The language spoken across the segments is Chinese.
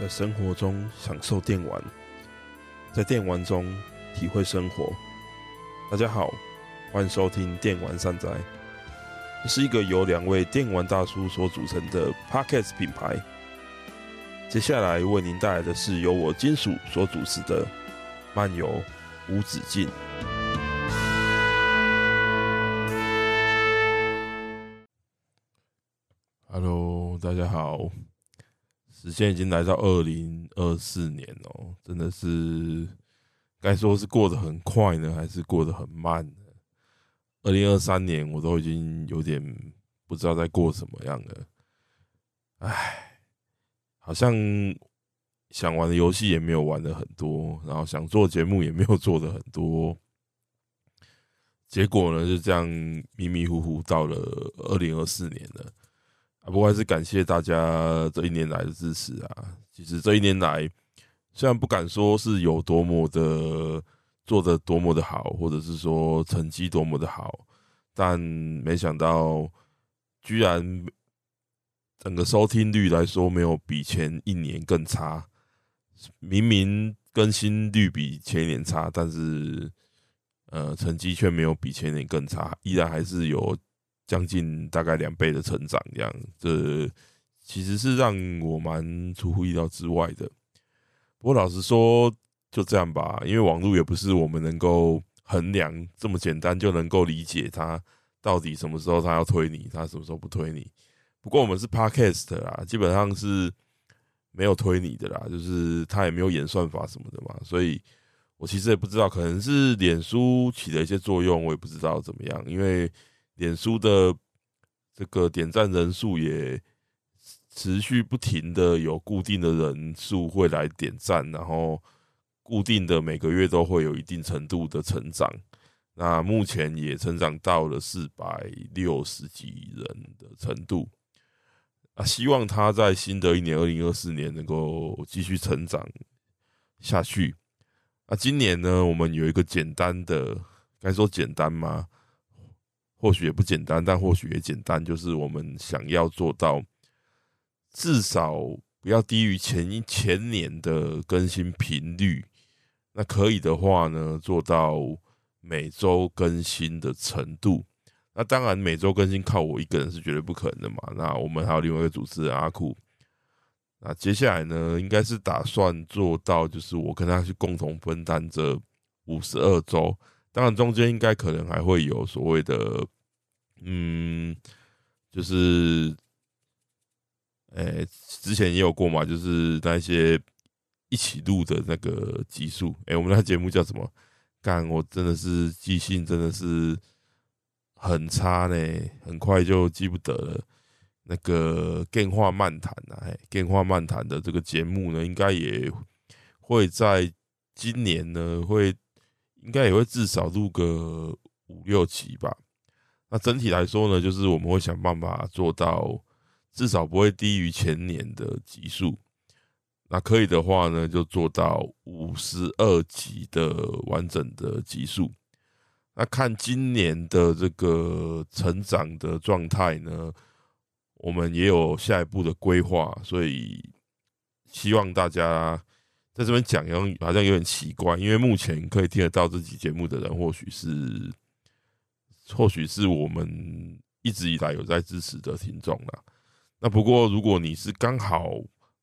在生活中享受电玩，在电玩中体会生活。大家好，欢迎收听电玩善哉，这是一个由两位电玩大叔所组成的 Podcast 品牌。接下来为您带来的是由我金属所主持的漫游无止境。Hello，大家好，时间已经来到二零二四年哦，真的是该说是过得很快呢，还是过得很慢呢？二零二三年我都已经有点不知道在过什么样了，唉。好像想玩的游戏也没有玩的很多，然后想做节目也没有做的很多，结果呢就这样迷迷糊糊到了二零二四年了啊！不过还是感谢大家这一年来的支持啊！其实这一年来，虽然不敢说是有多么的做的多么的好，或者是说成绩多么的好，但没想到居然。整个收听率来说，没有比前一年更差。明明更新率比前一年差，但是呃，成绩却没有比前年更差，依然还是有将近大概两倍的成长。这样，这其实是让我蛮出乎意料之外的。不过老实说，就这样吧，因为网络也不是我们能够衡量这么简单就能够理解它到底什么时候它要推你，它什么时候不推你。不过我们是 Podcast 啦，基本上是没有推你的啦，就是他也没有演算法什么的嘛，所以我其实也不知道，可能是脸书起了一些作用，我也不知道怎么样，因为脸书的这个点赞人数也持续不停的有固定的人数会来点赞，然后固定的每个月都会有一定程度的成长，那目前也成长到了四百六十几人的程度。啊，希望他在新的一年二零二四年能够继续成长下去。啊，今年呢，我们有一个简单的，该说简单吗？或许也不简单，但或许也简单，就是我们想要做到至少不要低于前一前年的更新频率。那可以的话呢，做到每周更新的程度。那当然，每周更新靠我一个人是绝对不可能的嘛。那我们还有另外一个主持人阿酷。那接下来呢，应该是打算做到，就是我跟他去共同分担这五十二周。当然，中间应该可能还会有所谓的，嗯，就是，诶，之前也有过嘛，就是那些一起录的那个集数。诶，我们那节目叫什么？干，我真的是记性真的是。很差呢，很快就记不得了。那个电话漫谈啊，电话漫谈的这个节目呢，应该也会在今年呢，会应该也会至少录个五六集吧。那整体来说呢，就是我们会想办法做到至少不会低于前年的集数。那可以的话呢，就做到五十二集的完整的集数。那看今年的这个成长的状态呢，我们也有下一步的规划，所以希望大家在这边讲，好像有点奇怪，因为目前可以听得到这期节目的人，或许是，或许是我们一直以来有在支持的听众啦。那不过，如果你是刚好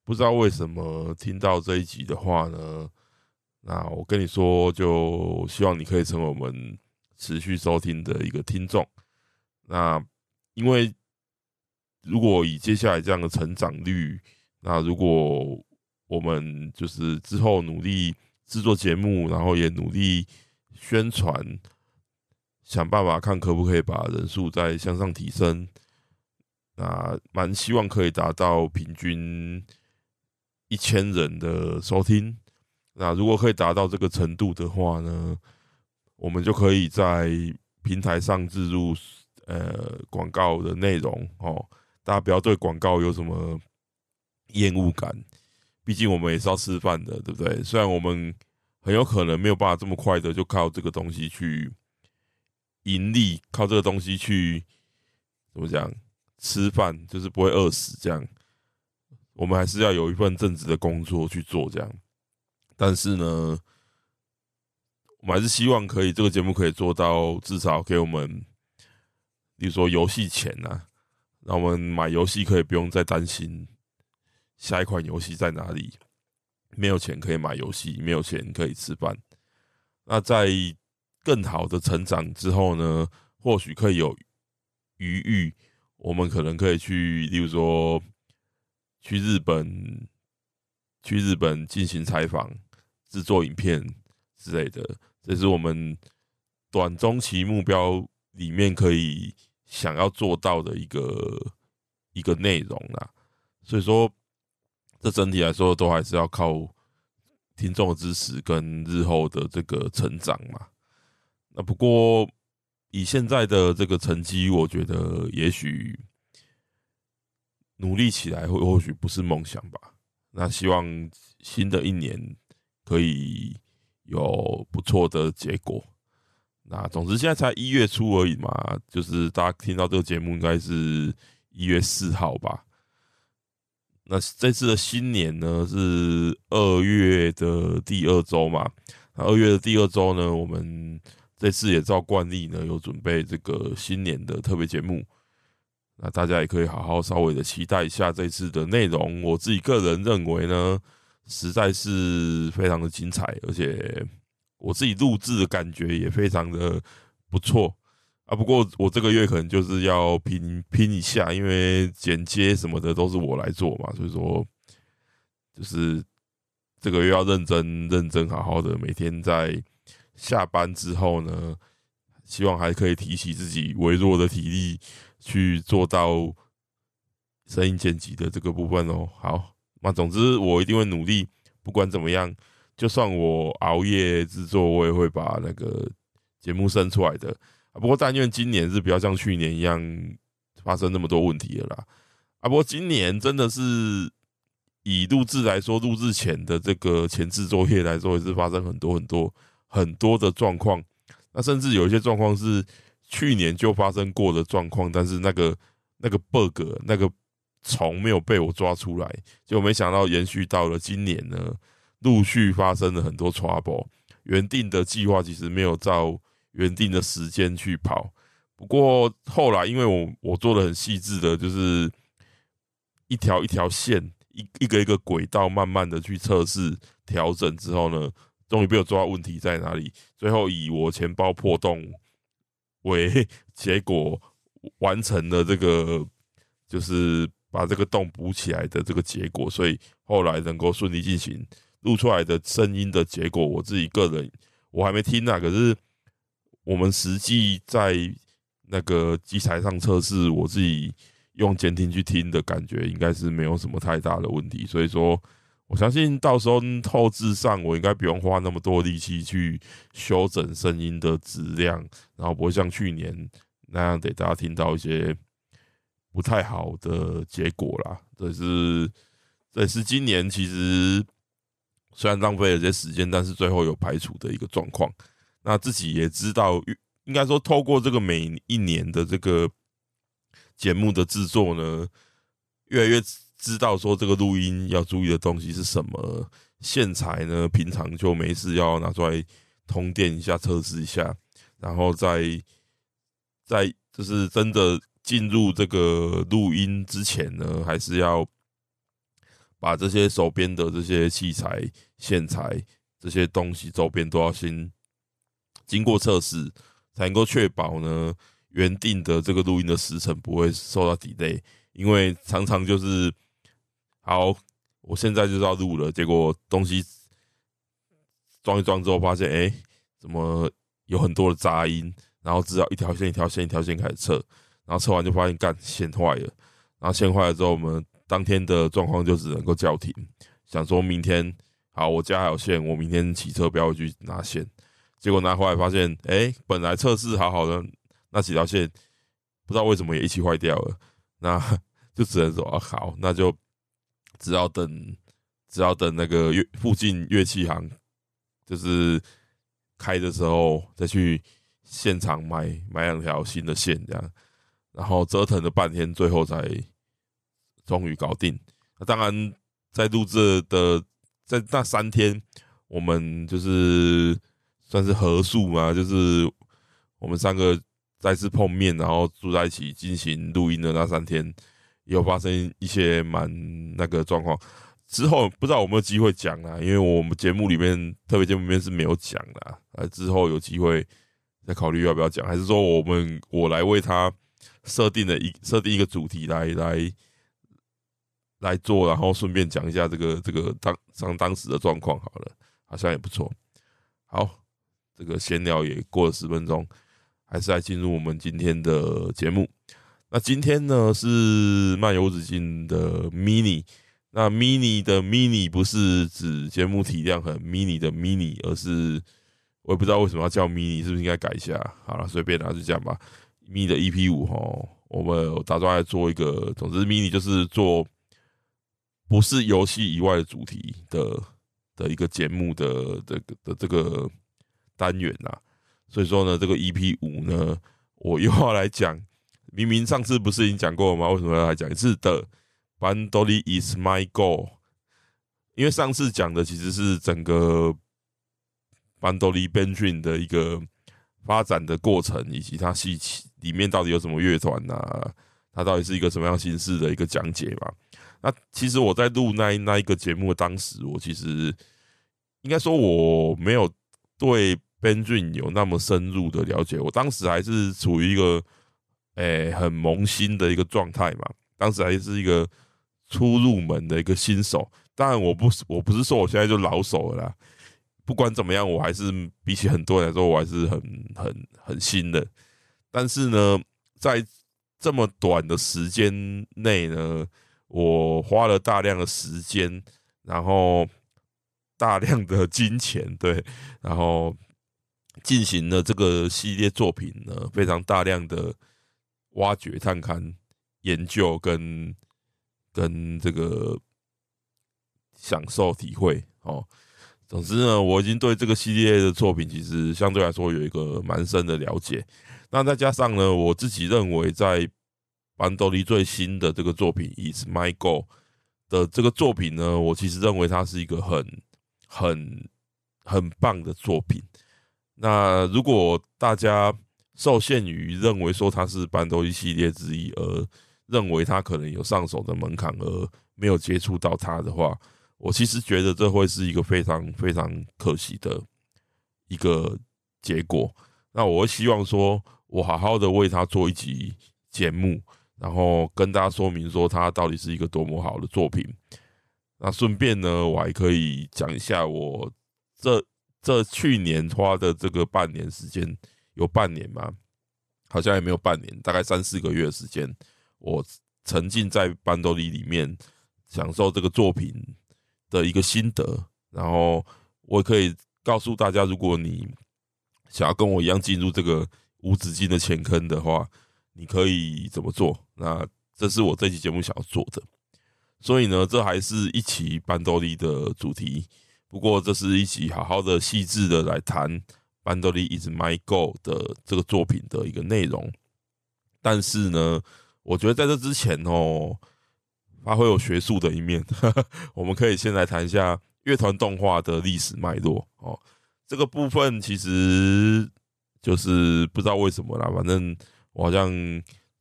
不知道为什么听到这一集的话呢，那我跟你说，就希望你可以成为我们。持续收听的一个听众，那因为如果以接下来这样的成长率，那如果我们就是之后努力制作节目，然后也努力宣传，想办法看可不可以把人数再向上提升，那蛮希望可以达到平均一千人的收听。那如果可以达到这个程度的话呢，我们就可以在平台上置入呃广告的内容哦，大家不要对广告有什么厌恶感，毕竟我们也是要吃饭的，对不对？虽然我们很有可能没有办法这么快的就靠这个东西去盈利，靠这个东西去怎么讲吃饭，就是不会饿死这样。我们还是要有一份正职的工作去做这样。但是呢，我们还是希望可以这个节目可以做到至少给我们，比如说游戏钱呐，让我们买游戏可以不用再担心下一款游戏在哪里，没有钱可以买游戏，没有钱可以吃饭。那在更好的成长之后呢，或许可以有余裕，我们可能可以去，例如说去日本，去日本进行采访、制作影片之类的，这是我们短中期目标里面可以想要做到的一个一个内容啦。所以说，这整体来说都还是要靠听众的支持跟日后的这个成长嘛。那不过以现在的这个成绩，我觉得也许努力起来，或或许不是梦想吧。那希望新的一年可以有不错的结果。那总之现在才一月初而已嘛，就是大家听到这个节目应该是一月四号吧。那这次的新年呢是二月的第二周嘛？那二月的第二周呢，我们这次也照惯例呢，有准备这个新年的特别节目。那大家也可以好好稍微的期待一下这次的内容。我自己个人认为呢，实在是非常的精彩，而且我自己录制的感觉也非常的不错。啊，不过我这个月可能就是要拼拼一下，因为剪接什么的都是我来做嘛，所以说就是这个月要认真认真好好的，每天在下班之后呢，希望还可以提起自己微弱的体力去做到声音剪辑的这个部分哦。好，那总之我一定会努力，不管怎么样，就算我熬夜制作，我也会把那个节目生出来的。不过，但愿今年是不要像去年一样发生那么多问题了啦。啊，不过今年真的是以录制来说，录制前的这个前置作业来说，也是发生很多很多很多的状况。那甚至有一些状况是去年就发生过的状况，但是那个那个 bug 那个虫没有被我抓出来，就没想到延续到了今年呢，陆续发生了很多 trouble。原定的计划其实没有照。原定的时间去跑，不过后来因为我我做的很细致的，就是一条一条线，一一个一个轨道，慢慢的去测试调整之后呢，终于被我抓到问题在哪里，最后以我钱包破洞为结果，完成了这个就是把这个洞补起来的这个结果，所以后来能够顺利进行录出来的声音的结果，我自己个人我还没听呢，可是。我们实际在那个机台上测试，我自己用监听去听的感觉，应该是没有什么太大的问题。所以说，我相信到时候后制上，我应该不用花那么多力气去修整声音的质量，然后不会像去年那样给大家听到一些不太好的结果啦。这是这也是今年其实虽然浪费了这些时间，但是最后有排除的一个状况。那自己也知道，应该说，透过这个每一年的这个节目的制作呢，越来越知道说这个录音要注意的东西是什么。线材呢，平常就没事要拿出来通电一下，测试一下，然后再在就是真的进入这个录音之前呢，还是要把这些手边的这些器材、线材这些东西周边都要先。经过测试，才能够确保呢，原定的这个录音的时程不会受到 delay，因为常常就是，好，我现在就是要录了，结果东西装一装之后，发现哎、怎么有很多的杂音，然后只要一条线一条线一条线开始测，然后测完就发现干线坏了，然后线坏了之后，我们当天的状况就只能够叫停，想说明天好，我家还有线，我明天骑车不要去拿线。结果拿回来发现，哎、本来测试好好的那几条线，不知道为什么也一起坏掉了。那 就只能说啊，好，那就只要等，只要等那个乐附近乐器行，就是开的时候再去现场买买两条新的线，这样，然后折腾了半天，最后才终于搞定。那当然，在录制的在那三天，我们就是算是合宿嘛，就是我们三个再次碰面，然后住在一起进行录音的那三天，有发生一些蛮那个状况。之后不知道有没有机会讲啊，因为我们节目里面特别节目里面是没有讲的啊。之后有机会再考虑要不要讲，还是说我们我来为他设定了一设定一个主题来来来做，然后顺便讲一下这个这个当当当时的状况好了，好像也不错。好，这个闲聊也过了十分钟，还是来进入我们今天的节目。那今天呢是漫游无止境的 mini。那 mini 的 mini 不是指节目体量很 mini 的 mini，而是我也不知道为什么要叫 mini，是不是应该改一下？好了，随便啦，就这样吧。mini 的 EP 五齁，我们打算来做一个，总之 mini 就是做不是游戏以外的主题的的一个节目的这个的这个单元呐。所以说呢，这个 EP 五呢，我又要来讲，明明上次不是已经讲过了吗？为什么要来讲一次的？Bandoli is my goal，因为上次讲的其实是整个 Bandori Bandrim 的一个发展的过程，以及它细节里面到底有什么乐团呐？它到底是一个什么样形式的一个讲解嘛？那其实我在录那那一个节目当时，我其实应该说我没有对 Bandrim 有那么深入的了解，我当时还是处于一个诶、很萌新的一个状态嘛，当时还是一个。初入门的一个新手，当然我不我不是说我现在就老手了啦。不管怎么样，我还是比起很多人来说，我还是很很很新的。但是呢，在这么短的时间内呢，我花了大量的时间，然后大量的金钱，对，然后进行了这个系列作品呢，非常大量的挖掘、探勘、研究跟。跟这个享受体会哦，总之呢，我已经对这个系列的作品其实相对来说有一个蛮深的了解。那再加上呢，我自己认为在班多利最新的这个作品《Is My Go》的这个作品呢，我其实认为它是一个很很很棒的作品。那如果大家受限于认为说它是班多利系列之一而认为他可能有上手的门槛，而没有接触到他的话，我其实觉得这会是一个非常非常可惜的一个结果。那我会希望说，我好好的为他做一集节目，然后跟大家说明说他到底是一个多么好的作品。那顺便呢，我还可以讲一下我这这去年花的这个半年时间，有半年吗？好像也没有半年，大概三四个月的时间。我沉浸在班多利里面，享受这个作品的一个心得，然后我可以告诉大家，如果你想要跟我一样进入这个无止境的钱坑的话，你可以怎么做？那这是我这期节目想要做的。所以呢，这还是一期班多利的主题，不过这是一起好好的、细致的来谈《Bandoli Is my goal 的这个作品的一个内容，但是呢。我觉得在这之前哦，发挥有学术的一面，我们可以先来谈一下乐团动画的历史脉络哦。这个部分其实就是不知道为什么啦，反正我好像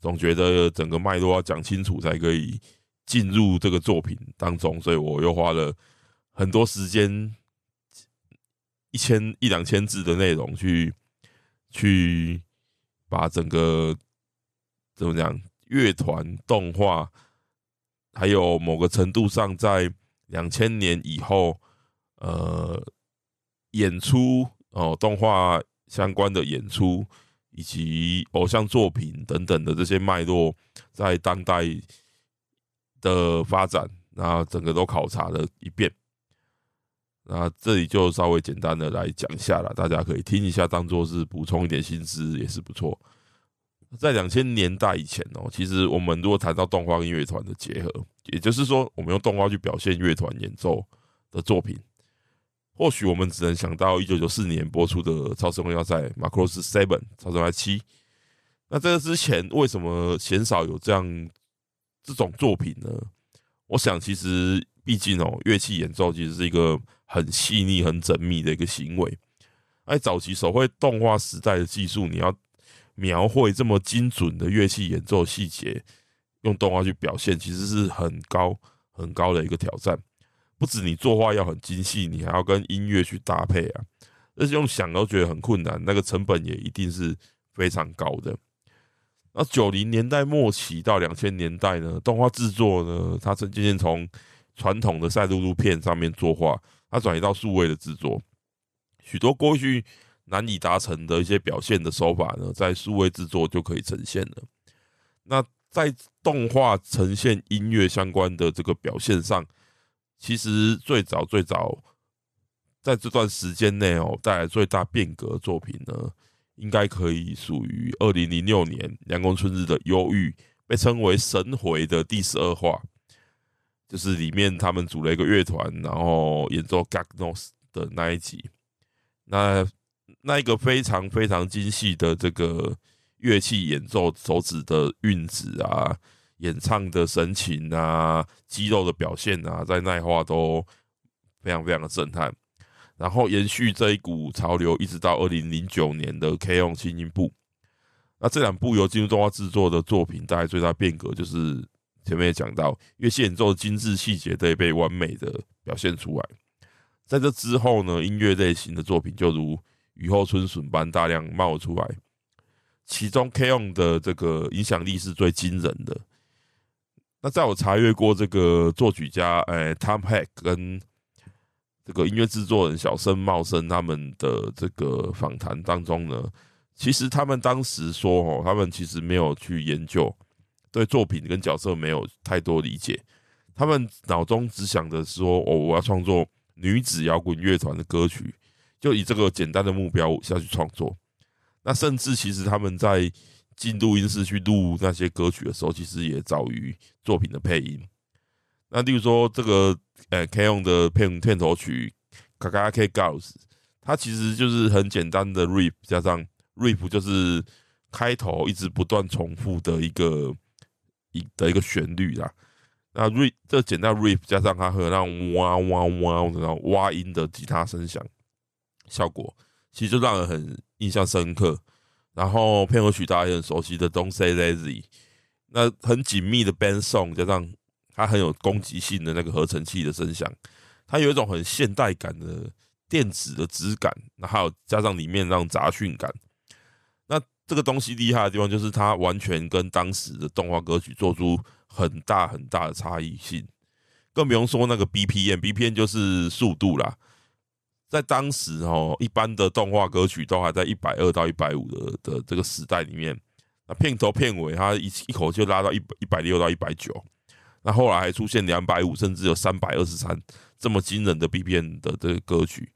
总觉得整个脉络要讲清楚才可以进入这个作品当中，所以我又花了很多时间，一千一两千字的内容去去把整个怎么讲？乐团动画，还有某个程度上，在两千年以后，呃，演出哦，动画相关的演出，以及偶像作品等等的这些脉络，在当代的发展，那整个都考察了一遍。那这里就稍微简单的来讲一下了，大家可以听一下，当做是补充一点新知，也是不错。在两千年代以前哦，其实我们如果谈到动画跟乐团的结合，也就是说，我们用动画去表现乐团演奏的作品，或许我们只能想到一九九四年播出的《超时空要塞马克罗斯 Seven》超时空七。那这个之前，为什么鲜少有这样这种作品呢？我想其实毕竟哦，乐器演奏其实是一个很细腻、很缜密的一个行为。在早期手绘动画时代的技术，你要描绘这么精准的乐器演奏细节，用动画去表现，其实是很高很高的一个挑战。不止你作画要很精细，你还要跟音乐去搭配啊，而且用想都觉得很困难，那个成本也一定是非常高的。那九零年代末期到两千年代呢，动画制作呢，它渐渐从传统的赛璐璐片上面作画，它转移到数位的制作，许多过去难以达成的一些表现的手法呢，在数位制作就可以呈现了。那在动画呈现音乐相关的这个表现上，其实最早最早在这段时间内哦，带来最大变革作品呢。应该可以属于二零零六年凉宫春日的《忧郁》，被称为神回的第十二话，就是里面他们组了一个乐团，然后演奏《Gagnos》的那一集。那那一个非常非常精细的这个乐器演奏手指的运指啊，演唱的神情啊，肌肉的表现啊，在那一话都非常非常的震撼。然后延续这一股潮流，一直到二零零九年的《K-ON 轻音部》。那这两部由进入动画制作的作品，带来最大变革就是前面也讲到，乐器演奏的精致细节都被完美的表现出来。在这之后呢，音乐类型的作品就如雨后春笋般大量冒出来。其中《K-ON》的这个影响力是最惊人的。那在我查阅过这个作曲家，哎，Tom Heck 跟这个音乐制作人小森茂生他们的这个访谈当中呢，其实他们当时说哦，他们其实没有去研究，对作品跟角色没有太多理解，他们脑中只想着说哦，我要创作女子摇滚乐团的歌曲，就以这个简单的目标下去创作。那甚至其实他们在进录音室去录那些歌曲的时候，其实也早于作品的配音。那例如说这个。呃，K-ON 的片片头曲《Kakake Girls》，它其实就是很简单的 riff 加上 riff，就是开头一直不断重复的一个一的一个旋律啦。那 riff 这简单 riff 加上它和那种哇哇哇的那种哇音的吉他声响效果，其实就让人很印象深刻。然后片尾曲大家也很熟悉的《Don't Say Lazy》，那很紧密的 band song 加上。它很有攻击性的那个合成器的声响，它有一种很现代感的电子的质感，那还有加上里面那种杂讯感。这个东西厉害的地方就是它完全跟当时的动画歌曲做出很大很大的差异性，更不用说那个 BPM，BPM 就是速度啦。在当时哦，一般的动画歌曲都还在一百二到一百五的的这个时代里面，那片头片尾它一一口就拉到一一百六到一百九。那后来还出现两百五，甚至有三百二十三这么惊人的 BPM 的这个歌曲，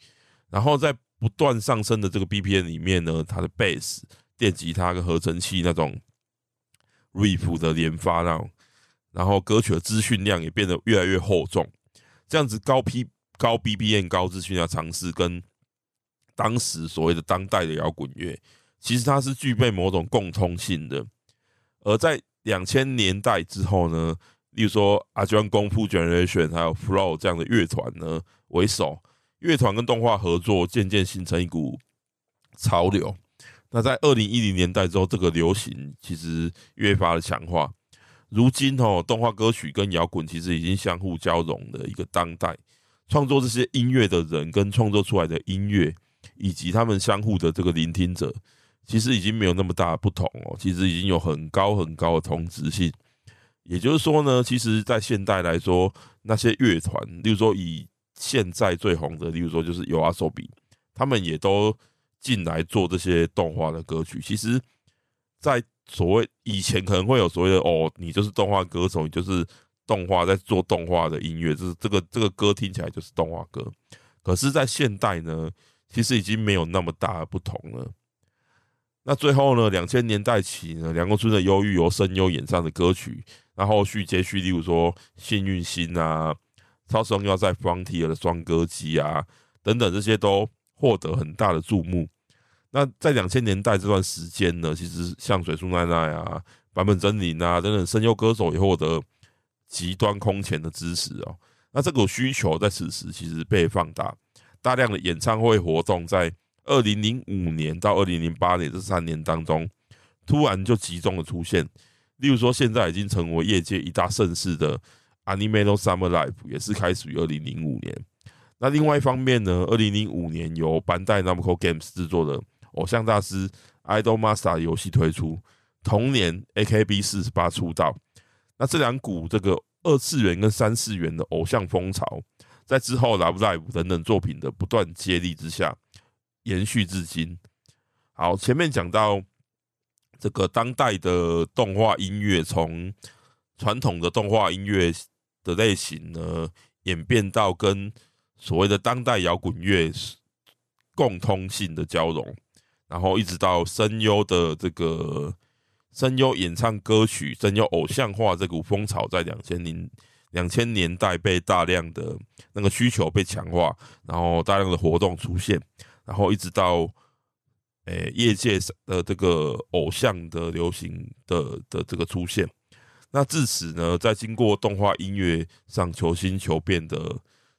然后在不断上升的这个 BPM 里面呢，它的 bass、电吉他跟合成器那种 riff 的连发那种，然后歌曲的资讯量也变得越来越厚重。这样子高 P 高 BPM 高资讯量尝试跟当时所谓的当代的摇滚乐，其实它是具备某种共通性的。而在两千年代之后呢，例如说阿娟功夫 Generation 还有 Flow 这样的乐团呢为首，乐团跟动画合作渐渐形成一股潮流。那在二零一零年代之后，这个流行其实越发的强化。如今哦，动画歌曲跟摇滚其实已经相互交融的一个当代，创作这些音乐的人跟创作出来的音乐，以及他们相互的这个聆听者，其实已经没有那么大的不同哦。其实已经有很高很高的同质性。也就是说呢，其实，在现代来说，那些乐团，例如说以现在最红的，例如说就是 YOASOBI，他们也都进来做这些动画的歌曲。其实，在所谓以前可能会有所谓的哦，你就是动画歌手，你就是动画在做动画的音乐，就是这个这个歌听起来就是动画歌。可是，在现代呢，其实已经没有那么大的不同了。那最后呢，两千年代起呢，凉宫春的忧郁由声优演唱的歌曲。那后续接续，例如说幸运星啊，超时空要塞 Frontier 的双歌姬啊，等等，这些都获得很大的注目。那在两千年代这段时间呢，其实像水树奈奈啊、坂本真綾啊等等声优歌手也获得极端空前的支持哦。那这个需求在此时其实被放大，大量的演唱会活动在二零零五年到二零零八年这三年当中，突然就集中的出现。例如说，现在已经成为业界一大盛事的 Anime No Summer Life，也是开始于二零零五年。那另外一方面呢，二零零五年由班代 Namco Games 制作的《偶像大师 Idol Master》游戏推出，同年 AKB 四十八出道。那这两股这个二次元跟三次元的偶像风潮，在之后 Love Live 等等作品的不断接力之下，延续至今。好，前面讲到。这个当代的动画音乐，从传统的动画音乐的类型呢，演变到跟所谓的当代摇滚乐共通性的交融，然后一直到声优的这个声优演唱歌曲、声优偶像化这股风潮，在两千零两千年代被大量的那个需求被强化，然后大量的活动出现，然后一直到。诶、业界的这个偶像的流行的的这个出现，那至此呢，在经过动画音乐上求新求变的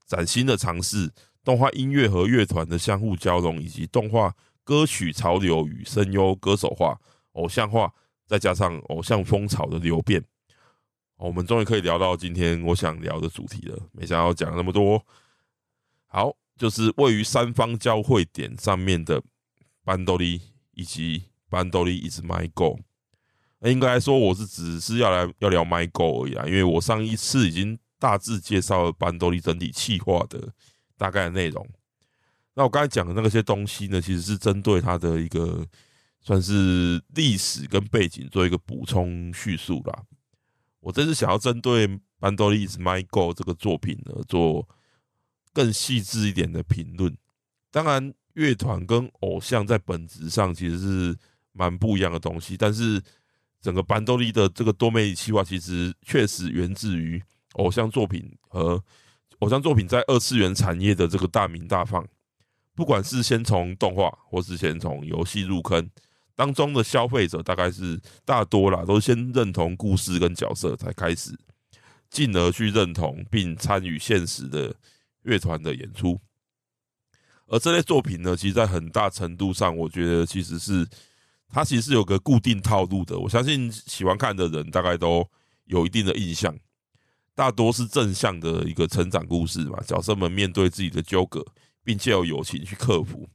崭新的尝试，动画音乐和乐团的相互交融，以及动画歌曲潮流与声优歌手化、偶像化，再加上偶像风潮的流变，我们终于可以聊到今天我想聊的主题了。没想到讲那么多，好，就是位于三方交汇点上面的。班多利以及班多利 is my goal，那应该来说，我是只是要来要聊 my goal 而已啊，因为我上一次已经大致介绍了班多利整体企划的大概的内容。那我刚才讲的那些东西呢，其实是针对它的一个算是历史跟背景做一个补充叙述啦。我这次想要针对班多利 is My g o 这个作品呢，做更细致一点的评论。当然。乐团跟偶像在本质上其实是蛮不一样的东西，但是整个班多利的这个多媒体企划其实确实源自于偶像作品和偶像作品在二次元产业的这个大鸣大放。不管是先从动画，或是先从游戏入坑，当中的消费者大概是大多啦，都先认同故事跟角色，才开始进而去认同并参与现实的乐团的演出。而这类作品呢，其实，在很大程度上，我觉得其实是它其实是有个固定套路的。我相信喜欢看的人大概都有一定的印象，大多是正向的一个成长故事嘛。角色们面对自己的纠葛，并且有友情去克服。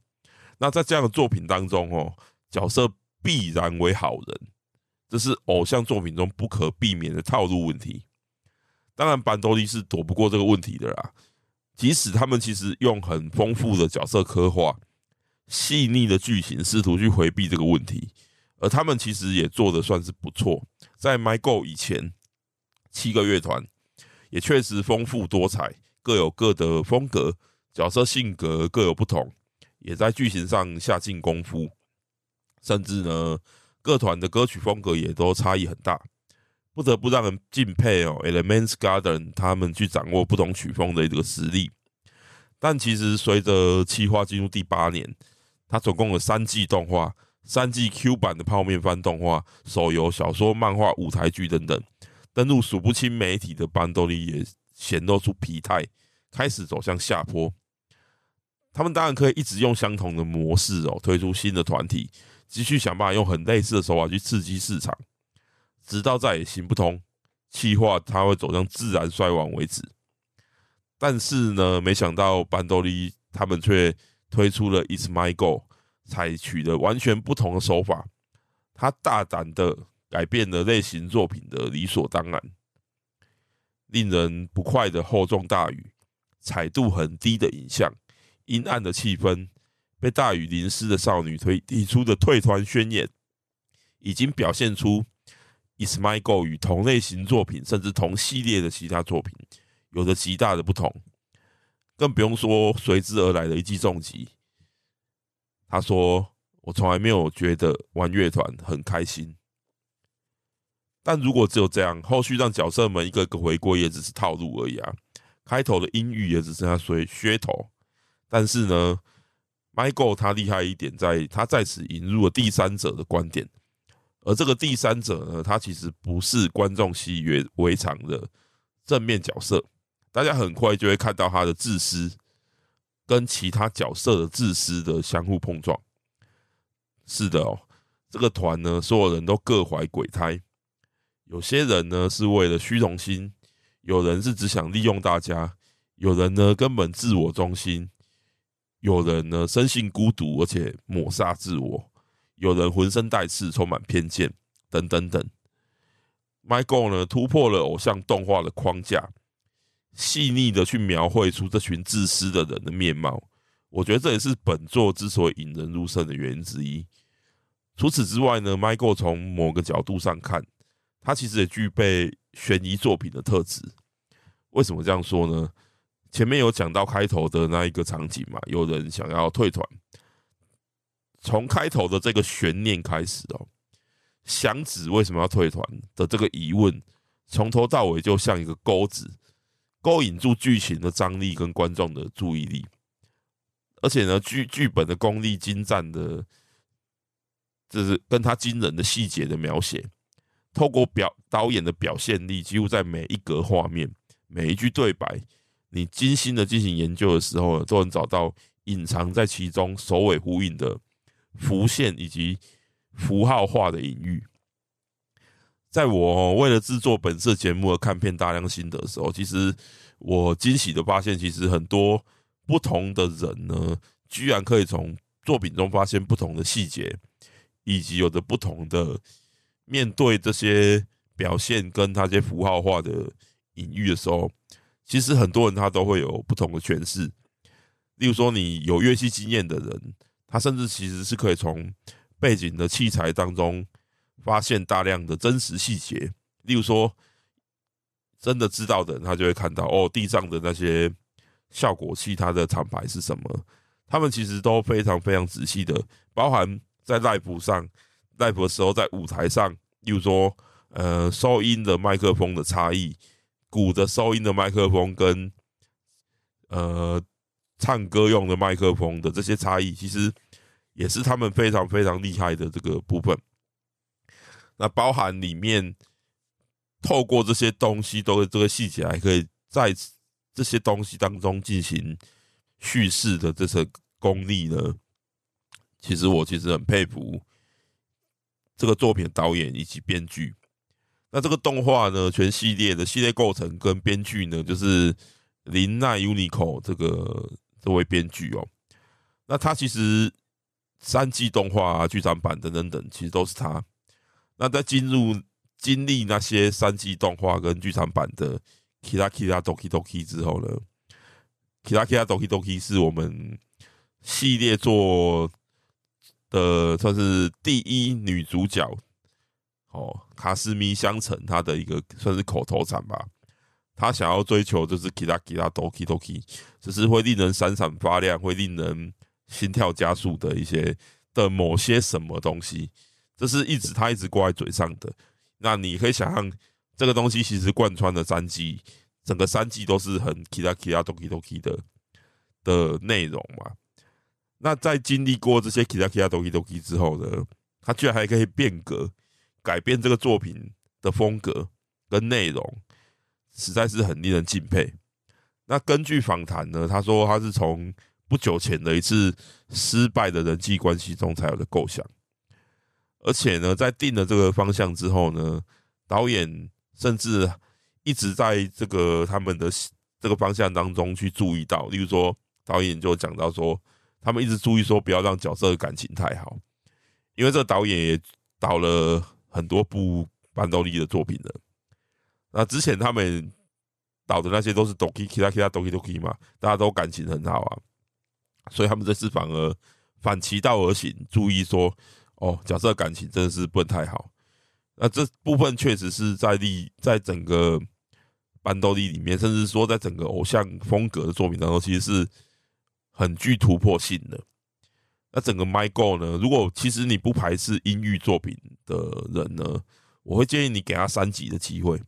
那在这样的作品当中，哦，角色必然为好人，这是偶像作品中不可避免的套路问题。当然，班多利是躲不过这个问题的啦。即使他们其实用很丰富的角色刻画、细腻的剧情，试图去回避这个问题，而他们其实也做的算是不错。在 My Go 以前，七个乐团也确实丰富多彩，各有各的风格，角色性格各有不同，也在剧情上下尽功夫，甚至呢，各团的歌曲风格也都差异很大。不得不让人敬佩哦，Elements Garden 他们去掌握不同曲风的一个实力。但其实随着企划进入第八年，它总共有三季动画、三季 Q 版的泡面番动画、手游、小说、漫画、舞台剧等等，登录数不清媒体的班多利也显露出疲态，开始走向下坡。他们当然可以一直用相同的模式哦，推出新的团体，继续想办法用很类似的手法去刺激市场。直到再也行不通，企划它会走向自然衰亡为止。但是呢，没想到班多利他们却推出了《It's My Goal》，采取了完全不同的手法。他大胆的改变了类型作品的理所当然，令人不快的厚重大雨，彩度很低的影像，阴暗的气氛，被大雨淋湿的少女推提出的退团宣言，已经表现出。Is My Go 与同类型作品，甚至同系列的其他作品，有着极大的不同，更不用说随之而来的一记重击。他说：“我从来没有觉得玩乐团很开心，但如果只有这样，后续让角色们一个一个回归，也只是套路而已啊。开头的音域也只剩下所以噱头，但是呢，Michael 他厉害一点，在他在此引入了第三者的观点。”而这个第三者呢，他其实不是观众习以为常的正面角色，大家很快就会看到他的自私跟其他角色的自私的相互碰撞。是的哦，这个团呢，所有人都各怀鬼胎，有些人呢是为了虚荣心，有人是只想利用大家，有人呢根本自我中心，有人呢生性孤独而且抹杀自我，有人浑身带刺，充满偏见，等等等。Michael 呢突破了偶像动画的框架，细腻的去描绘出这群自私的人的面貌。我觉得这也是本作之所以引人入胜的原因之一。除此之外呢，Michael 从某个角度上看，它其实也具备悬疑作品的特质。为什么这样说呢？前面有讲到开头的那一个场景嘛，有人想要退团，从开头的这个悬念开始哦。祥子为什么要退团的这个疑问，从头到尾就像一个钩子，勾引住剧情的张力跟观众的注意力。而且呢，剧剧本的功力精湛的，就是跟他惊人的细节的描写，透过表导演的表现力，几乎在每一格画面、每一句对白，你精心的进行研究的时候，都能找到隐藏在其中首尾呼应的浮现以及。符号化的隐喻，在我为了制作本次节目而看片大量心得的时候，其实我惊喜的发现，其实很多不同的人呢，居然可以从作品中发现不同的细节，以及有着不同的面对这些表现跟他这些符号化的隐喻的时候，其实很多人他都会有不同的诠释。例如说，你有乐器经验的人，他甚至其实是可以从背景的器材当中，发现大量的真实细节，例如说，真的知道的人，他就会看到哦，地上的那些效果器，它的厂牌是什么？他们其实都非常非常仔细的，包含在 live 上，live 的时候在舞台上，例如说，呃，收音的麦克风的差异，鼓的收音的麦克风跟呃唱歌用的麦克风的这些差异，其实。也是他们非常非常厉害的这个部分。那包含里面透过这些东西，都这个细节，还可以在这些东西当中进行叙事的这些功力呢。其实我其实很佩服这个作品的导演以及编剧。那这个动画呢，全系列的系列构成跟编剧呢，就是林奈 Unico 这个这位编剧哦。那他其实。三 G 动画啊、剧场版等等等，其实都是他。那在进入经历那些三 G 动画跟剧场版的《Kira Kira Doki Doki》之后呢，《Kira Kira Doki Doki》是我们系列做的算是第一女主角哦，卡斯米香橙，她的一个算是口头禅吧。她想要追求就是《Kira Kira Doki Doki》，就是会令人闪闪发亮，会令人。心跳加速的一些的某些什么东西，这是一直他一直挂在嘴上的。那你可以想象，这个东西其实贯穿了三季，整个三季都是很 kira kira doki doki 的的内容嘛。那在经历过这些其他其他东西东西之后呢，他居然还可以变革，改变这个作品的风格跟内容，实在是很令人敬佩。那根据访谈呢，他说他是从。不久前的一次失败的人际关系中才有的构想，而且呢，在定了这个方向之后呢，导演甚至一直在这个他们的这个方向当中去注意到，例如说，导演就讲到说，他们一直注意说，不要让角色的感情太好，因为这个导演也导了很多部班多利的作品了。那之前他们导的那些都是 Doki Kira Kira Doki Doki 嘛，大家都感情很好啊。所以他们这次反而反其道而行，注意说哦，角色感情真的是不能太好。那这部分确实是在立在整个班多利里面，甚至说在整个偶像风格的作品当中，其实是很具突破性的。那整个 My Go 呢，如果其实你不排斥音域作品的人呢，我会建议你给他三集的机会，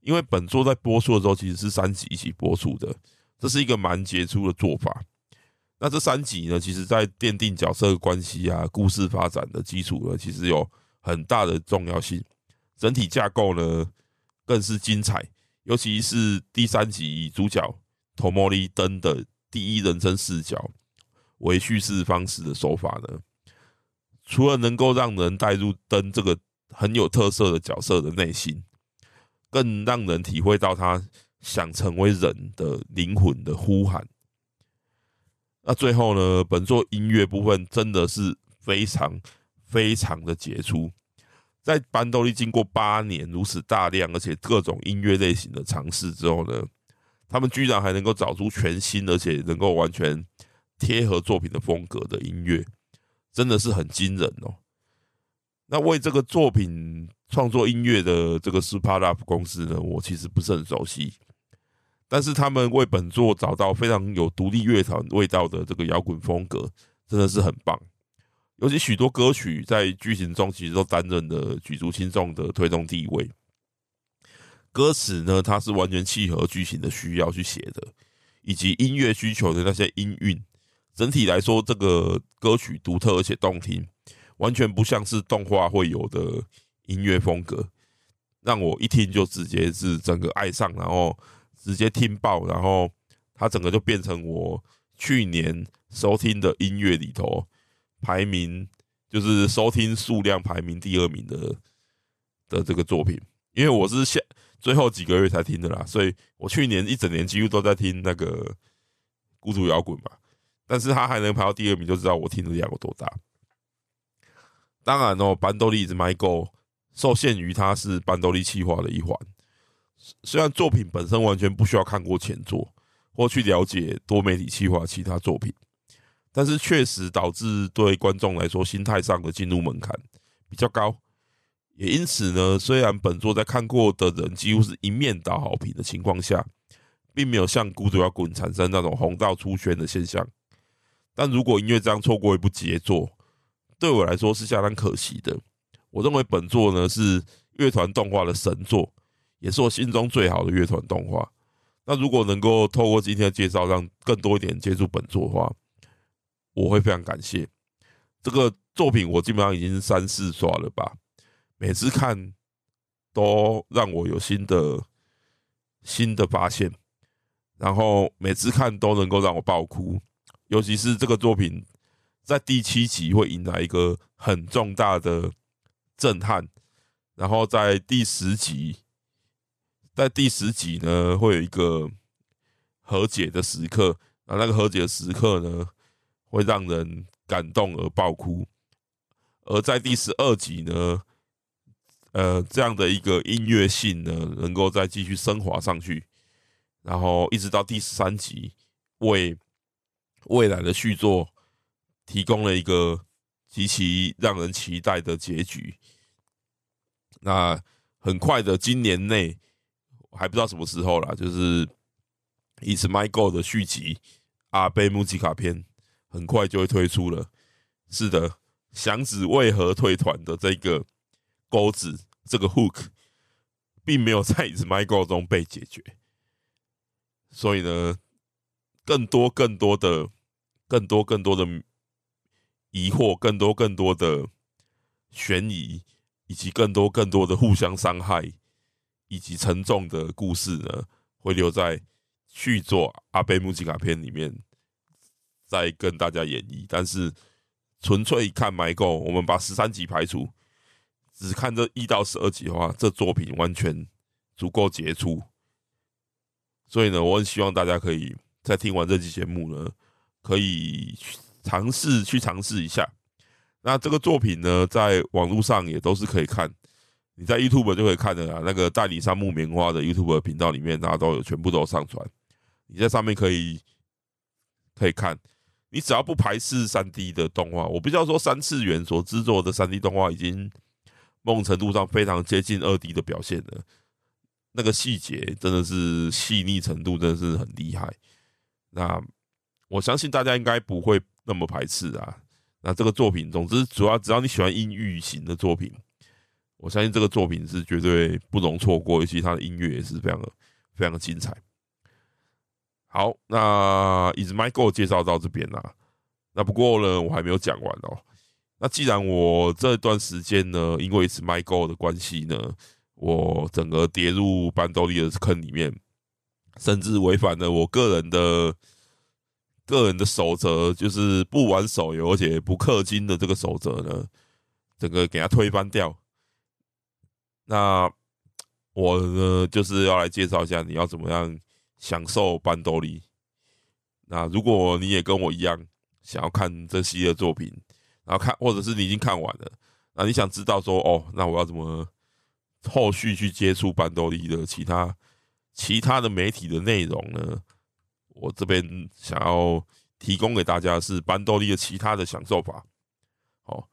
因为本作在播出的时候其实是三集一起播出的，这是一个蛮杰出的做法。那这三集呢，其实在奠定角色关系啊、故事发展的基础呢，其实有很大的重要性。整体架构呢，更是精彩，尤其是第三集主角 Tomori 登的第一人称视角为叙事方式的手法呢，除了能够让人带入登这个很有特色的角色的内心，更让人体会到他想成为人的灵魂的呼喊。那最后呢，本作音乐部分真的是非常非常的杰出。在班多利经过八年如此大量而且各种音乐类型的尝试之后呢，他们居然还能够找出全新而且能够完全贴合作品的风格的音乐，真的是很惊人哦。那为这个作品创作音乐的这个 Superlab 公司呢，我其实不是很熟悉，但是他们为本作找到非常有独立乐团味道的这个摇滚风格，真的是很棒。尤其许多歌曲在剧情中其实都担任了举足轻重的推动地位。歌词呢，它是完全契合剧情的需要去写的，以及音乐需求的那些音韵。整体来说，这个歌曲独特而且动听，完全不像是动画会有的音乐风格，让我一听就直接是整个爱上，然后直接听爆，然后它整个就变成我去年收听的音乐里头。排名就是收听数量排名第二名的的这个作品，因为我是下最后几个月才听的啦，所以我去年一整年几乎都在听那个孤独摇滚吧。但是他还能排到第二名，就知道我听的量有多大。当然哦，班多利 is mygo 受限于它是班多利企划的一环，虽然作品本身完全不需要看过前作或去了解多媒体企划其他作品。但是确实导致对观众来说心态上的进入门槛比较高，也因此呢，虽然本作在看过的人几乎是一面倒好评的情况下，并没有像《孤独摇滚》产生那种红到出圈的现象，但如果因为这样错过一部杰作，对我来说是相当可惜的。我认为本作呢是乐团动画的神作，也是我心中最好的乐团动画。那如果能够透过今天的介绍，让更多一点接触本作的话，我会非常感谢这个作品，我基本上已经三四刷了吧。每次看都让我有新的新的发现，然后每次看都能够让我爆哭。尤其是这个作品在第七集会迎来一个很重大的震撼，然后在第十集，在第十集呢会有一个和解的时刻，啊，那个和解的时刻呢，会让人感动而爆哭，而在第十二集呢，呃，这样的一个音乐性呢，能够再继续升华上去，然后一直到第十三集，为未来的续作提供了一个极其让人期待的结局。那很快的，今年内还不知道什么时候啦，就是《It's My Goal》的续集《阿贝穆吉卡篇》。很快就会推出了。是的，祥子为何退团的这个钩子，这个 hook，并没有在 ismigo 中被解决。所以呢，更多更多的、更多更多的疑惑，更多更多的悬疑，以及更多更多的互相伤害，以及沉重的故事呢，会留在续作《阿贝木吉卡片》里面。再跟大家演绎，但是纯粹看 My Go，我们把十三集排除，只看这一到十二集的话，这作品完全足够杰出。所以呢，我很希望大家可以在听完这期节目呢，可以去尝试去尝试一下。那这个作品呢，在网络上也都是可以看，你在 YouTube 就可以看的啦。那个代理商木棉花的 YouTube 频道里面，大家都有全部都上传，你在上面可以可以看。你只要不排斥三 D 的动画，我不知道说三次元所制作的三 D 动画已经梦程度上非常接近二 D 的表现的，那个细节真的是细腻程度真的是很厉害。那我相信大家应该不会那么排斥啊。那这个作品，总之主要只要你喜欢音域型的作品，我相信这个作品是绝对不容错过，尤其它的音乐也是非常的非常的精彩。好，那 Is My Goal 介绍到这边啦。那不过呢，我还没有讲完哦。那既然我这段时间呢，因为 It's My Goal 的关系呢，我整个跌入班多利的坑里面，甚至违反了我个人的个人的守则，就是不玩手游而且不氪金的这个守则呢，整个给他推翻掉。那我呢，就是要来介绍一下你要怎么样享受班多利。那如果你也跟我一样想要看这系列作品，然后看，或者是你已经看完了，那你想知道说，哦，那我要怎么后续去接触班多利的其他其他的媒体的内容呢？我这边想要提供给大家是班多利的其他的享受法。好，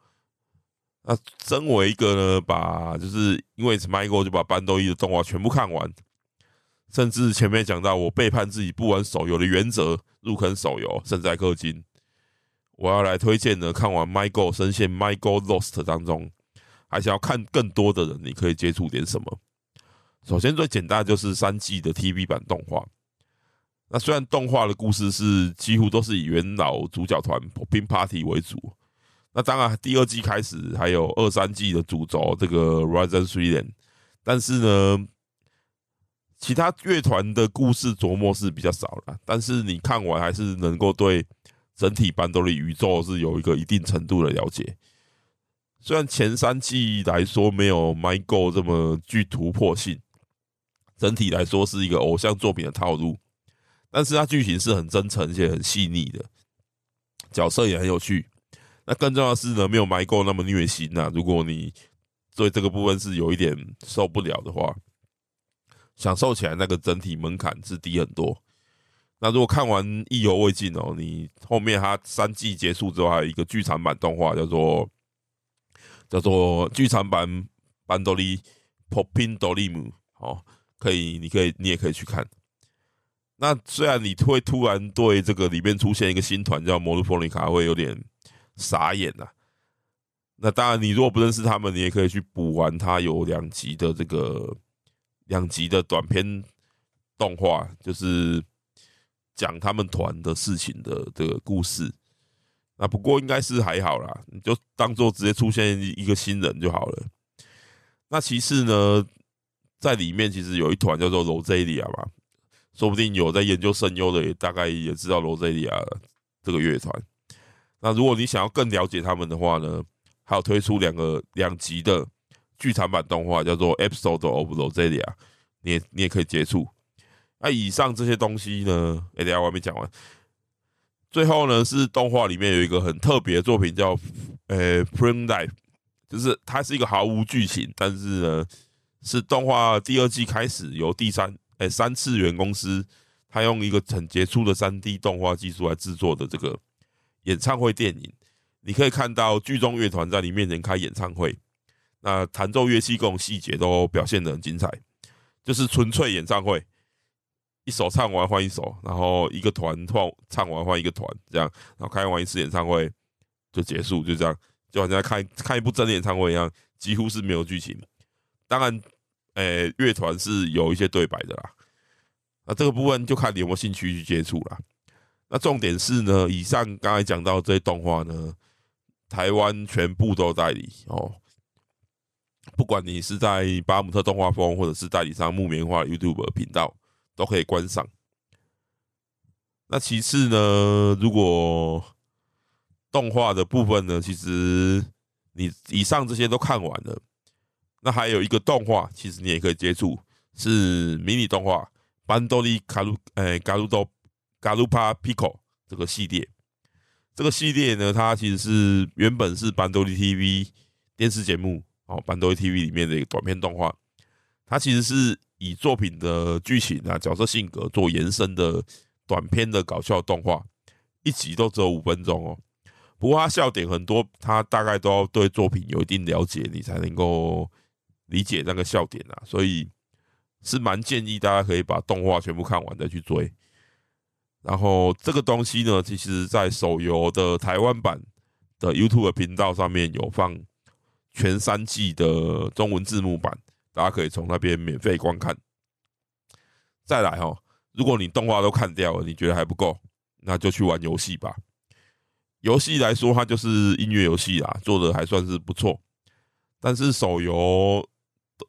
那身为一个呢，把就是因为是 Michael 就把班多利的动画全部看完，甚至前面讲到我背叛自己不玩手游的原则，入坑手游，甚至氪金。我要来推荐呢，看完 Michael 深陷 Michael Lost 当中，还想要看更多的人，你可以接触点什么？首先最简单就是三季的 TV 版动画。那虽然动画的故事是几乎都是以元老主角团 Popping Party 为主，那当然第二季开始还有二三季的主轴这个 Rising Reign，但是呢，其他乐团的故事琢磨是比较少了。但是你看完还是能够对整体班多利宇宙是有一个一定程度的了解。虽然前三季来说没有 My Go 这么具突破性，整体来说是一个偶像作品的套路。但是它剧情是很真诚且很细腻的，角色也很有趣。那更重要的是呢，没有 My Go 那么虐心呐。如果你对这个部分是有一点受不了的话，享受起来那个整体门槛是低很多。那如果看完意犹未尽哦，你后面它三季结束之后还有一个剧场版动画叫做叫做剧场版班多利 Popping Dream 哦，可以，你可以，你也可以去看。那虽然你会突然对这个里面出现一个新团叫摩洛弗尼卡会有点傻眼呐，那当然你如果不认识他们，你也可以去补完它有两集的这个两集的短片动画，就是讲他们团的事情的这个故事。那不过应该是还好啦，你就当做直接出现一个新人就好了。那其次呢，在里面其实有一团叫做 Rosalia 嘛。说不定有在研究声优的，也大概也知道罗塞利亚这个乐团。那如果你想要更了解他们的话呢，还有推出两个两集的剧场版动画，叫做《Episode of Rosalia》，你也你也可以接触。那以上这些东西呢，哎，等下我还没讲完。最后呢，是动画里面有一个很特别的作品，叫呃《Prime Life》，就是它是一个毫无剧情，但是呢，是动画第二季开始由第三。哎，三次元公司，他用一个很杰出的三 D 动画技术来制作的这个演唱会电影，你可以看到剧中乐团在你面前开演唱会，那弹奏乐器各种细节都表现得很精彩，就是纯粹演唱会，一首唱完换一首，然后一个团唱唱完换一个团，这样，然后开完一次演唱会就结束，就这样，就好像看看一部真的演唱会一样，几乎是没有剧情，当然。诶，乐团是有一些对白的啦，那这个部分就看你有没有兴趣去接触啦。那重点是呢，以上刚才讲到这些动画呢，台湾全部都代理哦，不管你是在巴姆特动画风，或者是代理商木棉花 YouTube 频道，都可以观赏。那其次呢，如果动画的部分呢，其实你以上这些都看完了。那还有一个动画，其实你也可以接触，是迷你动画《班多利卡鲁》诶，卡鲁多卡鲁帕皮科这个系列。这个系列呢，它其实是原本是班多利 TV 电视节目哦，班多利 TV 里面的一个短片动画。它其实是以作品的剧情啊、角色性格做延伸的短片的搞笑动画，一集都只有五分钟哦。不过它笑点很多，它大概都要对作品有一定了解，你才能够。理解那个笑点啊，所以是蛮建议大家可以把动画全部看完再去追。然后这个东西呢，其实在手游的台湾版的 YouTube 频道上面有放全三季的中文字幕版，大家可以从那边免费观看。再来哈，如果你动画都看掉了，你觉得还不够，那就去玩游戏吧。游戏来说，它就是音乐游戏啦，做的还算是不错。但是手游。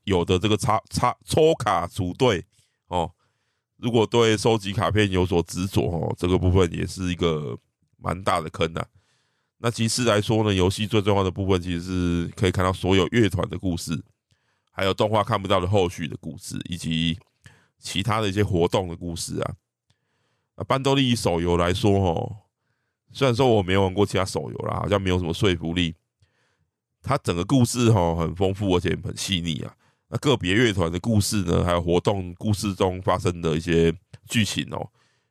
有的这个插插抽卡组队哦。如果对收集卡片有所执着哦，这个部分也是一个蛮大的坑呐、那其次来说呢，游戏最重要的部分其实是可以看到所有乐团的故事，还有动画看不到的后续的故事，以及其他的一些活动的故事啊。那班多利手游来说哦，虽然说我没玩过其他手游啦，好像没有什么说服力。它整个故事哈很丰富，而且很细腻啊。那个别乐团的故事呢，还有活动故事中发生的一些剧情哦，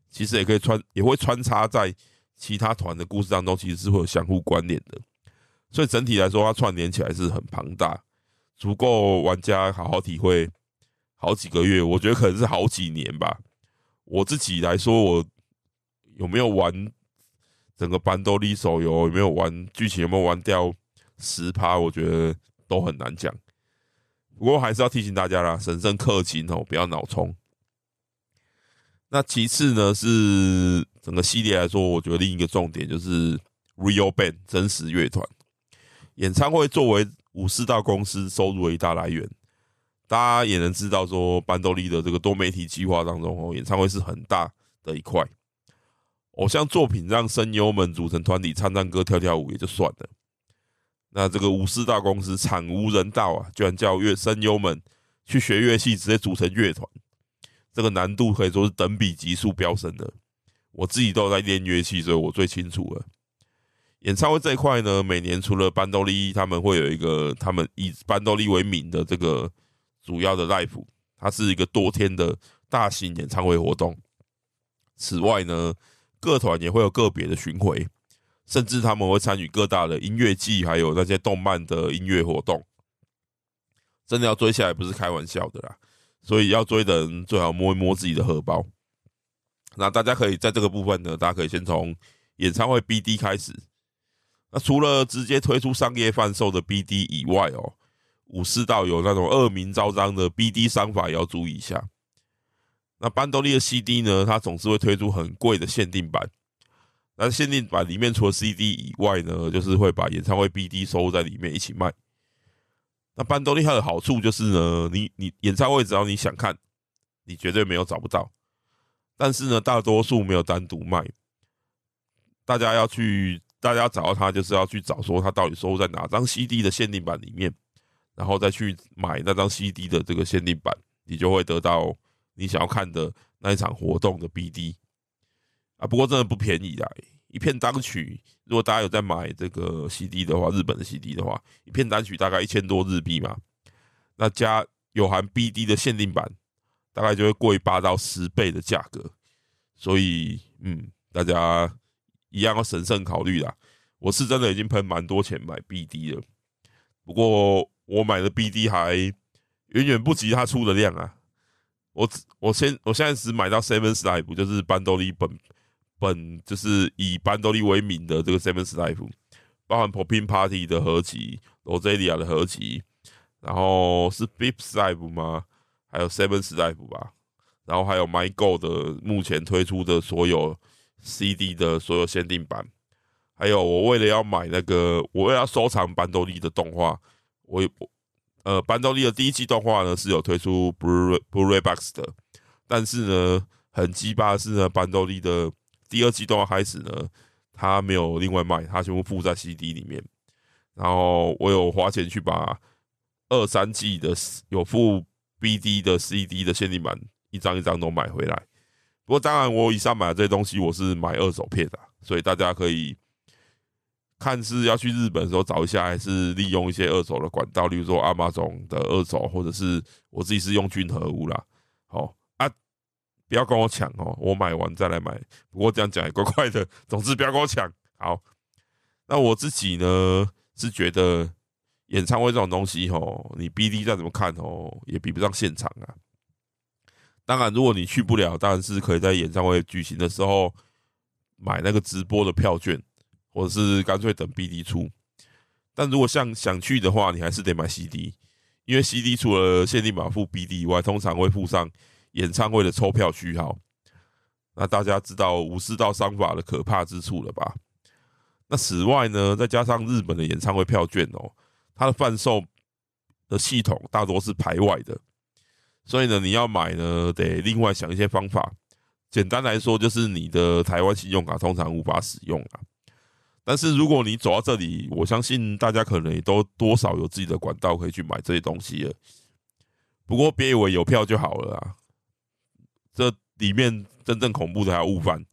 其实也可以穿，也会穿插在其他团的故事当中，其实是会有相互关联的。所以整体来说，它串联起来是很庞大，足够玩家好好体会好几个月。我觉得可能是好几年吧。我自己来说，我有没有玩整个班多利手游？有没有玩剧情？有没有玩掉十趴？我觉得都很难讲。不过还是要提醒大家啦，神圣氪金哦，不要脑冲。那其次呢，是整个系列来说，我觉得另一个重点就是 Real Band 真实乐团演唱会作为五四大公司收入的一大来源。大家也能知道说，班多利的这个多媒体计划当中哦，演唱会是很大的一块。偶像作品让声优们组成团体唱唱歌、跳跳舞也就算了。那这个五四大公司惨无人道啊，居然叫乐声优们去学乐器，直接组成乐团，这个难度可以说是等比级数飙升的。我自己都在练乐器，所以我最清楚了。演唱会这一块呢，每年除了班多利，他们会有一个他们以班多利为名的这个主要的 live，它是一个多天的大型演唱会活动。此外呢，各团也会有个别的巡回。甚至他们会参与各大的音乐季，还有那些动漫的音乐活动，真的要追下来不是开玩笑的啦。所以要追的人最好摸一摸自己的荷包。那大家可以在这个部分呢，大家可以先从演唱会 BD 开始。那除了直接推出商业贩售的 BD 以外哦，武士道有那种恶名昭彰的 BD 商法也要注意一下。那班多利的 CD 呢，它总是会推出很贵的限定版。那限定版里面除了 CD 以外呢，就是会把演唱会 BD 收在里面一起卖。那班多利它的好处就是呢，你你演唱会只要你想看，你绝对没有找不到。但是呢，大多数没有单独卖。大家要去，大家找到它，就是要去找说它到底收在哪张 CD 的限定版里面，然后再去买那张 CD 的这个限定版，你就会得到你想要看的那一场活动的 BD。啊，不过真的不便宜啦！一片单曲，如果大家有在买这个 CD 的话，日本的 CD 的话，一片单曲大概一千多日币嘛。那加有含 BD 的限定版，大概就会贵八到十倍的价格。所以，嗯，大家一样要审慎考虑啦。我是真的已经喷蛮多钱买 BD 了，不过我买的 BD 还远远不及他出的量啊。我我先我现在只买到 Seven's Live，就是班多利本。本就是以班多利为名的这个 Seven's Live，包含 Popping Party 的合集，Roselia 的合集，然后是 Fifth Live 吗？还有 Seven's Live 吧，然后还有 My Go 的目前推出的所有 CD 的所有限定版，还有我为了要买那个，我为了要收藏班多利的动画，我呃班多利的第一季动画呢是有推出 Blu Blu-ray Box 的，但是呢很鸡巴的是呢班多利的。第二季动画开始呢，他没有另外卖，他全部附在 CD 里面。然后我有花钱去把二三季的有附 BD 的 CD 的限定版一张一张都买回来。不过当然，我以上买的这些东西我是买二手片的，所以大家可以看是要去日本的时候找一下，还是利用一些二手的管道，例如说 Amazon 的二手，或者是我自己是用俊和屋啦。好啊。不要跟我抢哦，我买完再来买。不过这样讲也怪怪的。总之不要跟我抢。好，那我自己呢是觉得演唱会这种东西哦，你 BD 再怎么看哦，也比不上现场啊。当然，如果你去不了，当然是可以在演唱会举行的时候买那个直播的票券，或者是干脆等 BD 出。但如果像想去的话，你还是得买 CD，因为 CD 除了限定版附 BD 以外，通常会附上。演唱会的抽票序号，那大家知道武士道商法的可怕之处了吧？那此外呢，再加上日本的演唱会票券哦，它的贩售的系统大多是排外的，所以呢，你要买呢，得另外想一些方法。简单来说，就是你的台湾信用卡通常无法使用啊。但是如果你走到这里，我相信大家可能也都多少有自己的管道可以去买这些东西了。不过别以为有票就好了啊，这里面真正恐怖的还有误贩，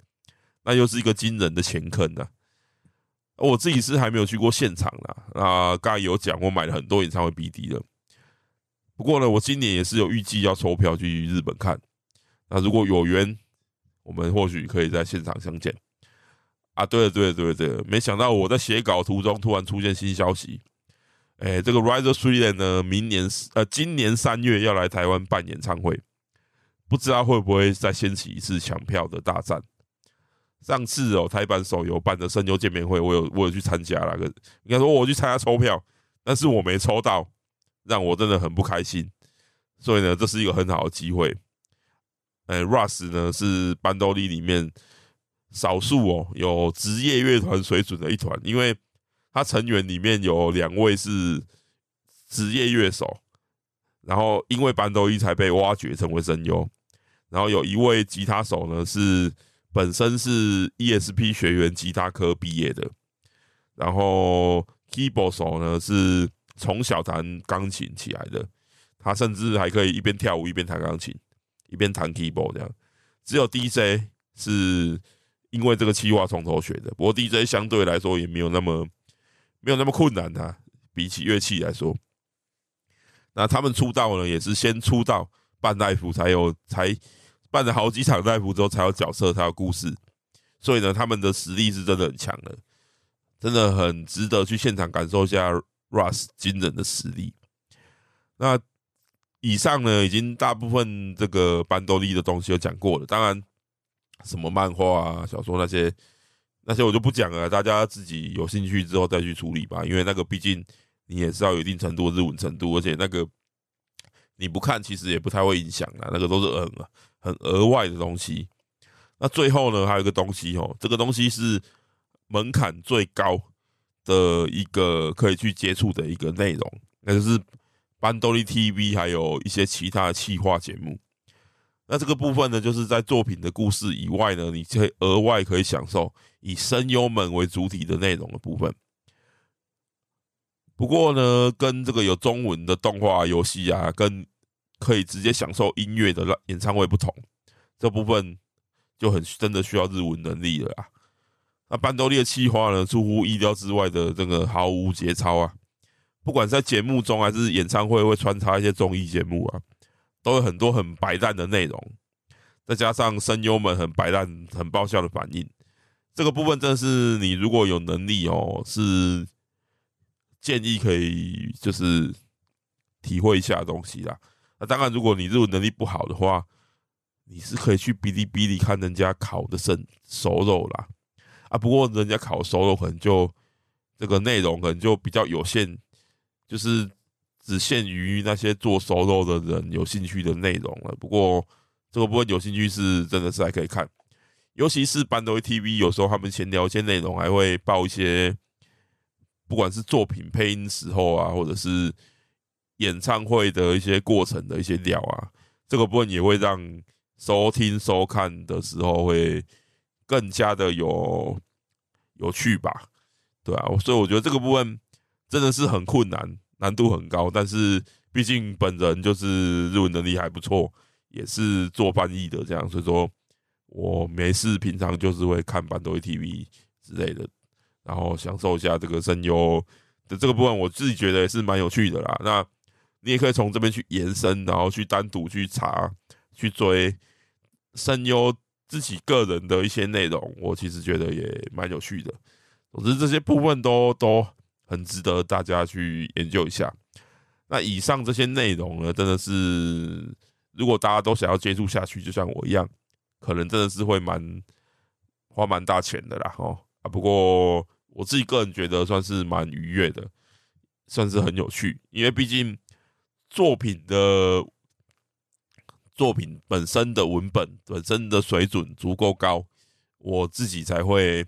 那又是一个惊人的钱坑啊。我自己是还没有去过现场啦，啊，刚才有讲我买了很多演唱会 BD 的。不过呢，我今年也是有预计要抽票去日本看。那如果有缘，我们或许可以在现场相见。啊，对，对，对，对，没想到我在写稿途中突然出现新消息。哎，这个 Rise of Sweden 呢，明年呃，今年三月要来台湾办演唱会，不知道会不会再掀起一次抢票的大战。上次哦，台版手游办的声优见面会，我有我有去参加了，个应该说我去参加抽票，但是我没抽到，让我真的很不开心。所以呢，这是一个很好的机会。哎，Rush 呢是班多利里面少数哦有职业乐团水准的一团，因为他成员里面有两位是职业乐手，然后因为班多利才被挖掘成为声优，然后有一位吉他手呢是。本身是 ESP 学员吉他科毕业的，然后 keyboard 手呢是从小弹钢琴起来的，他甚至还可以一边跳舞一边弹钢琴，一边弹 keyboard 这样。只有 DJ 是因为这个企划从头学的，不过 DJ 相对来说也没有那么没有那么困难啊，比起乐器来说。那他们出道呢，也是先出道半大夫才有才。办了好几场大夫之后，才有角色，才有故事，所以呢，他们的实力是真的很强的，真的很值得去现场感受一下 Rush 惊人的实力。那以上呢，已经大部分这个班多利的东西都讲过了，当然什么漫画啊、小说那些那些我就不讲了，大家自己有兴趣之后再去处理吧，因为那个毕竟你也是要有一定程度的日文程度，而且那个你不看其实也不太会影响啊，那个都是嗯啊。很额外的东西，那最后呢，还有一个东西哦，这个东西是门槛最高的一个可以去接触的一个内容，那就是班多利 TV 还有一些其他的企划节目。那这个部分呢，就是在作品的故事以外呢，你可以额外可以享受以声优们为主体的内容的部分。不过呢，跟这个有中文的动画游戏啊，跟可以直接享受音乐的演唱会不同，这部分就很真的需要日文能力了啊。那班多利的气话呢，出乎意料之外的这个毫无节操啊！不管在节目中还是演唱会，会穿插一些综艺节目啊，都有很多很白烂的内容，再加上声优们很白烂、很爆笑的反应，这个部分真是你如果有能力哦，是建议可以就是体会一下东西啦。那当然，如果你日文能力不好的话，你是可以去哔哩哔哩看人家烤的生熟肉啦。啊，不过人家烤熟肉可能就这个内容可能就比较有限，就是只限于那些做熟肉的人有兴趣的内容了。不过这个部分有兴趣是真的是还可以看，尤其是班多利 TV，有时候他们闲聊一些内容，还会报一些不管是作品配音时候啊，或者是。演唱会的一些过程的一些料啊，这个部分也会让收听收看的时候会更加的有有趣吧，对啊，所以我觉得这个部分真的是很困难，难度很高。但是毕竟本人就是日文能力还不错，也是做翻译的这样，所以说我没事平常就是会看班多 TV 之类的，然后享受一下这个声优的这个部分，我自己觉得也是蛮有趣的啦。那你也可以从这边去延伸，然后去单独去查、去追声优自己个人的一些内容，我其实觉得也蛮有趣的。总之，这些部分都都很值得大家去研究一下。那以上这些内容呢，真的是如果大家都想要接触下去，就像我一样，可能真的是会蛮花蛮大钱的啦。哦啊，不过我自己个人觉得算是蛮愉悦的，算是很有趣，因为毕竟。作品的作品本身的文本本身的水准足够高，我自己才会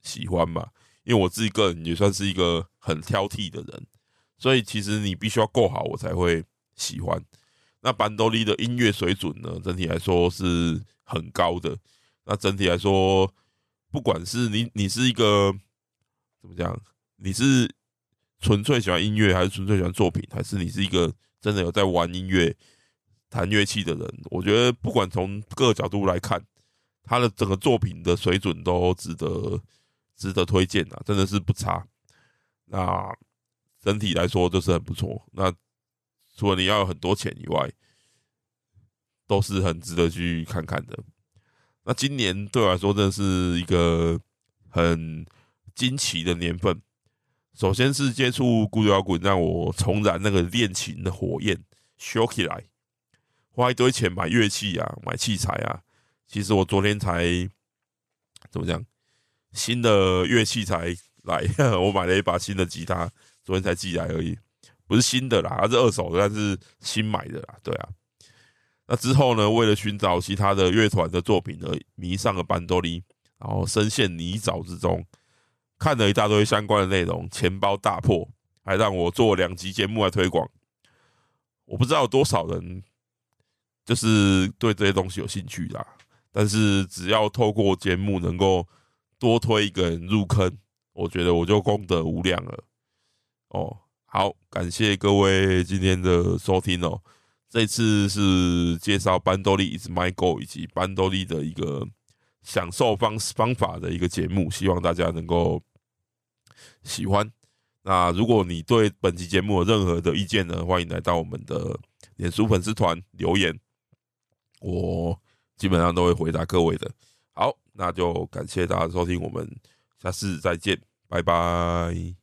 喜欢嘛。因为我自己个人也算是一个很挑剔的人，所以其实你必须要够好，我才会喜欢。那班多利的音乐水准呢，整体来说是很高的。那整体来说，不管是你你是一个怎么讲，你是纯粹喜欢音乐，还是纯粹喜欢作品，还是你是一个真的有在玩音乐、弹乐器的人，我觉得不管从各个角度来看，他的整个作品的水准都值得值得推荐啊，真的是不差。那整体来说就是很不错。那除了你要有很多钱以外，都是很值得去看看的。那今年对我来说真的是一个很惊奇的年份。首先是接触古典摇滚，让我重燃那个恋琴的火焰，，show 起来，花一堆钱买乐器啊，买器材啊。其实我昨天才怎么讲，新的乐器才来，我买了一把新的吉他，昨天才寄来而已，不是新的啦，它是二手的，但是新买的啦，对啊。那之后呢，为了寻找其他的乐团的作品而迷上了班多利，然后深陷泥沼之中。看了一大堆相关的内容，钱包大破，还让我做两集节目来推广。我不知道有多少人就是对这些东西有兴趣啦，但是只要透过节目能够多推一个人入坑，我觉得我就功德无量了。哦，好，感谢各位今天的收听哦。这次是介绍班多利 is my goal 以及班多利的一个享受方方法的一个节目，希望大家能够。喜欢，那如果你对本期节目有任何的意见呢，欢迎来到我们的脸书粉丝团留言，我基本上都会回答各位的。好，那就感谢大家收听，我们下次再见，拜拜。